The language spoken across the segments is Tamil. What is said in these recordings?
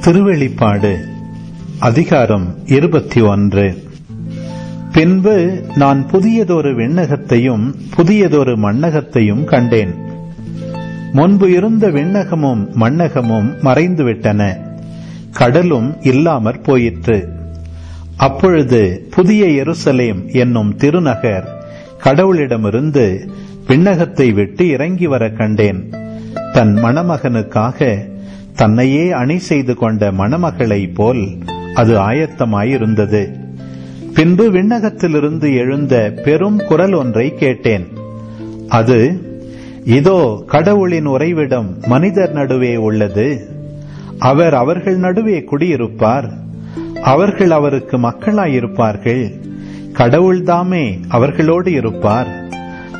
திருவெளிப்பாடு அதிகாரம் இருபத்தி ஒன்று. பின்பு நான் புதியதொரு விண்ணகத்தையும் புதியதொரு மண்ணகத்தையும் கண்டேன். முன்பு இருந்த விண்ணகமும் மண்ணகமும் மறைந்துவிட்டன. கடலும் இல்லாமற் போயிற்று. அப்பொழுது புதிய எருசலேம் என்னும் திருநகர் கடவுளிடமிருந்து விண்ணகத்தை விட்டு இறங்கி வர கண்டேன். தன் மணமகனுக்காக தன்னையே அணி செய்து கொண்ட மணமக்களைப் போல் அது ஆயத்தமாயிருந்தது. பின்பு விண்ணகத்திலிருந்து எழுந்த பெரும் குரல் ஒன்றை கேட்டேன். அது இதோ கடவுளின் உறைவிடம் மனிதர் நடுவே உள்ளது. அவர் அவர்கள் நடுவே குடியிருப்பார். அவர்கள் அவருக்கு மக்களாயிருப்பார்கள். கடவுள்தாமே அவர்களோடு இருப்பார்.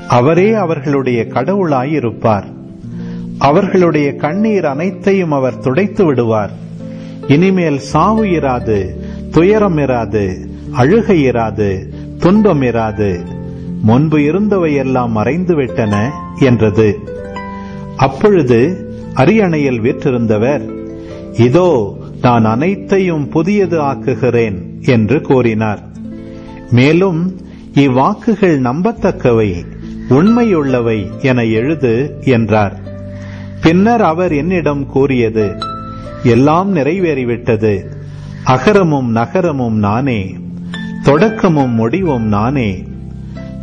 அவரே அவர்களுடைய கடவுளாயிருப்பார். அவர்களுடைய கண்ணீர் அனைத்தையும் அவர் துடைத்து விடுவார். இனிமேல் சாவு இராது துயரம் இராது அழுகை இராது துன்பம் இராது. முன்பு இருந்தவை எல்லாம் மறைந்துவிட்டன என்றது. அப்பொழுது அரியணையில் வீற்றிருந்தவர் இதோ நான் அனைத்தையும் புதியது ஆக்குகிறேன் என்று கூறினார். மேலும் இவ்வாக்குகள் நம்பத்தக்கவை உண்மையுள்ளவை என எழுது என்றார். பின்னர் அவர் என்னிடம் கூறியது எல்லாம் நிறைவேறிவிட்டது. அகரமும் நகரமும் நானே. தொடக்கமும் முடிவும் நானே.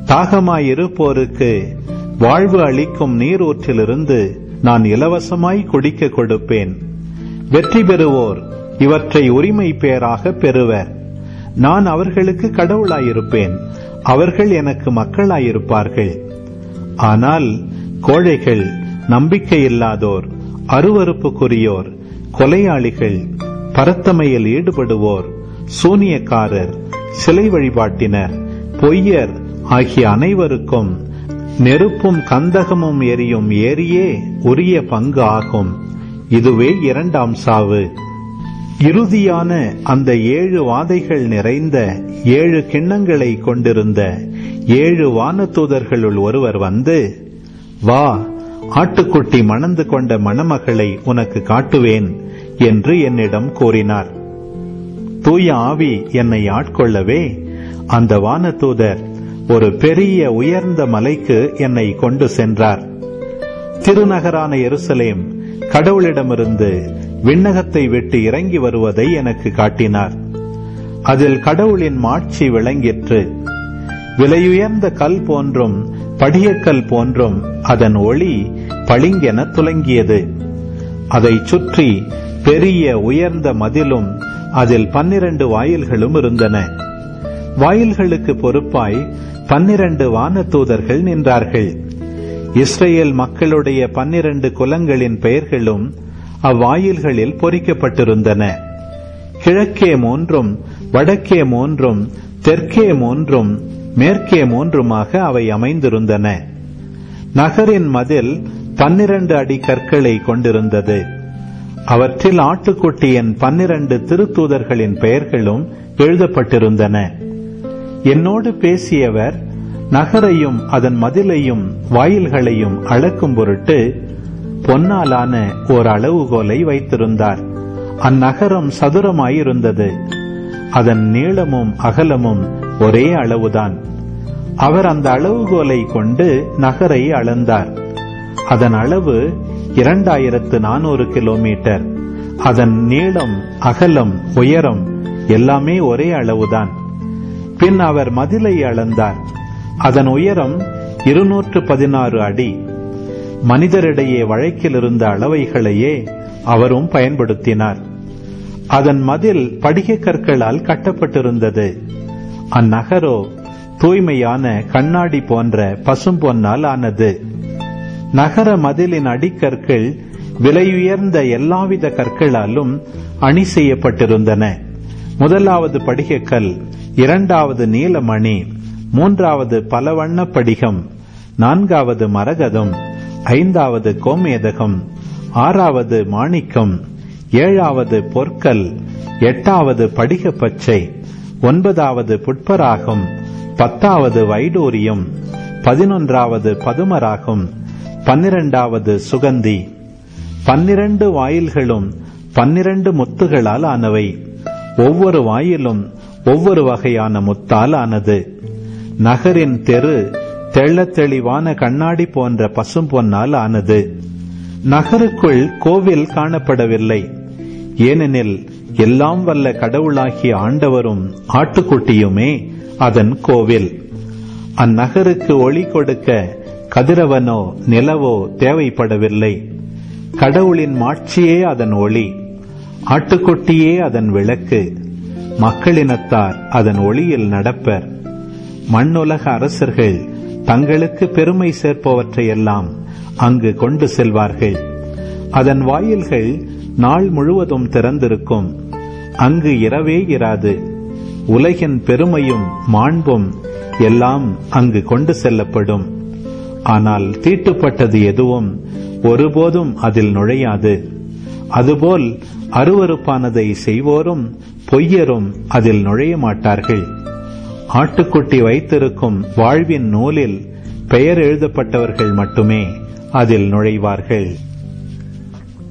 தாகமாயிருப்போருக்கு வாழ்வு அளிக்கும் நீரூற்றிலிருந்து நான் இலவசமாய் குடிக்க கொடுப்பேன். வெற்றி பெறுவோர் இவற்றை உரிமை பேராக பெறுவர். நான் அவர்களுக்கு கடவுளாயிருப்பேன். அவர்கள் எனக்கு மக்களாயிருப்பார்கள். ஆனால் கோழைகள் நம்பிக்கையில்லாதோர் அருவறுப்புக்குரியோர் கொலையாளிகள் பரத்தமையில் ஈடுபடுவோர் சூனியக்காரர் சிலை வழிபாட்டினர் பொய்யர் ஆகிய அனைவருக்கும் நெருப்பும் கந்தகமும் எரியும் ஏரியே உரிய பங்கு ஆகும். இதுவே இரண்டாம் சாவு. இறுதியான அந்த ஏழு வாதைகள் நிறைந்த ஏழு கிண்ணங்களை கொண்டிருந்த ஏழு வானதூதர்களுள் ஒருவர் வந்து வா ஆட்டுக்குட்டி மணந்து கொண்ட மணமகளை உனக்கு காட்டுவேன் என்று என்னிடம் கூறினார். தூய ஆவி என்னை ஆட்கொள்ளவே அந்த வானதூதர் ஒரு பெரிய உயர்ந்த மலைக்கு என்னை கொண்டு சென்றார். திருநகரான எருசலேம் கடவுளிடமிருந்து விண்ணகத்தை விட்டு இறங்கி வருவதை எனக்கு காட்டினார். அதில் கடவுளின் மாட்சி விளங்கிற்று. விலையுயர்ந்த கல் போன்றும் படியக்கல் போன்றும் அதன் ஒளி பளிங்கென துலங்கியது. அதைச் சுற்றி பெரிய உயர்ந்த மதிலும் அதில் பன்னிரண்டு வாயில்களும் இருந்தன. வாயில்களுக்கு பொறுப்பாய் பன்னிரண்டு வானதூதர்கள் நின்றார்கள். இஸ்ரேல் மக்களுடைய பன்னிரண்டு குலங்களின் பெயர்களும் அவ்வாயில்களில் பொறிக்கப்பட்டிருந்தன. கிழக்கே மூன்றும் வடக்கே மூன்றும் தெற்கே மூன்றும் மேற்கே மூன்றுமாக அவை அமைந்திருந்தன. நகரின் மதில் பன்னிரண்டு அடி கற்களை கொண்டிருந்தது. அவற்றில் ஆட்டுக்குட்டியின் பன்னிரண்டு திருத்தூதர்களின் பெயர்களும் எழுதப்பட்டிருந்தன. என்னோடு பேசியவர் நகரையும் அதன் மதிலையும் வாயில்களையும் அளக்கும் பொருட்டு பொன்னாலான ஓர் அளவுகோலை வைத்திருந்தார். அந்நகரம் சதுரமாயிருந்தது. அதன் நீளமும் அகலமும் ஒரே அளவுதான். அவர் அந்த அளவுகோலை கொண்டு நகரை அளந்தார். அதன் அளவு இரண்டாயிரத்து நானூறு கிலோமீட்டர். அதன் நீளம் அகலம் உயரம் எல்லாமே ஒரே அளவுதான். பின் அவர் மதிலை அளந்தார். அதன் உயரம் இருநூற்று பதினாறு அடி. மனிதரிடையே வழக்கில் இருந்த அளவைகளையே அவரும் பயன்படுத்தினார். அதன் மதில் படிக கற்களால் கட்டப்பட்டிருந்தது. அந்நகரோ தூய்மையான கண்ணாடி போன்ற பசும்பொன்னால் ஆனது. நகர மதிலின் அடிக்கற்கள் விலையுயர்ந்த எல்லாவித கற்களாலும் அணி செய்யப்பட்டிருந்தன. முதலாவது படிகக்கல் இரண்டாவது நீலமணி மூன்றாவது பலவண்ண படிகம் நான்காவது மரகதம் ஐந்தாவது கோமேதகம் ஆறாவது மாணிக்கம் ஏழாவது பொற்கல் எட்டாவது படிக பச்சை ஒன்பதாவது புட்பராகும் பத்தாவது வைடூரியம் பதினொன்றாவது பதுமராகும் பன்னிரண்டாவது சுகந்தி. பன்னிரண்டு வாயில்களும் பன்னிரண்டு முத்துகளால் ஆனவை. ஒவ்வொரு வாயிலும் ஒவ்வொரு வகையான முத்தால் ஆனது. நகரின் தெரு தெள்ளத்தெளிவான கண்ணாடி போன்ற பசும் பொன்னால் ஆனது. நகருக்குள் கோவில் காணப்படவில்லை. ஏனெனில் எல்லாம் வல்ல கடவுளாகிய ஆண்டவரும் ஆட்டுக்குட்டியுமே அதன் கோவில். அந்நகருக்கு ஒளி கொடுக்க கதிரவனோ நிலவோ தேவைப்படவில்லை. கடவுளின் மாட்சியே அதன் ஒளி. ஆட்டுக்குட்டியே அதன் விளக்கு. மக்களினத்தார் அதன் ஒளியில் நடப்பர். மண்ணுலக அரசர்கள் தங்களுக்கு பெருமை சேர்ப்பவற்றையெல்லாம் அங்கு கொண்டு செல்வார்கள். அதன் வாயில்கள் நாள் முழுவதும் திறந்திருக்கும். அங்கு இரவே இராது. உலகின் பெருமையும் மாண்பும் எல்லாம் அங்கு கொண்டு செல்லப்படும். ஆனால் தீட்டுப்பட்டது எதுவும் ஒருபோதும் அதில் நுழையாது. அதுபோல் அருவறுப்பானதை செய்வோரும் பொய்யரும் அதில் நுழைய மாட்டார்கள். ஆட்டுக்குட்டி வைத்திருக்கும் வாழ்வின் நூலில் பெயர் எழுதப்பட்டவர்கள் மட்டுமே அதில் நுழைவார்கள்.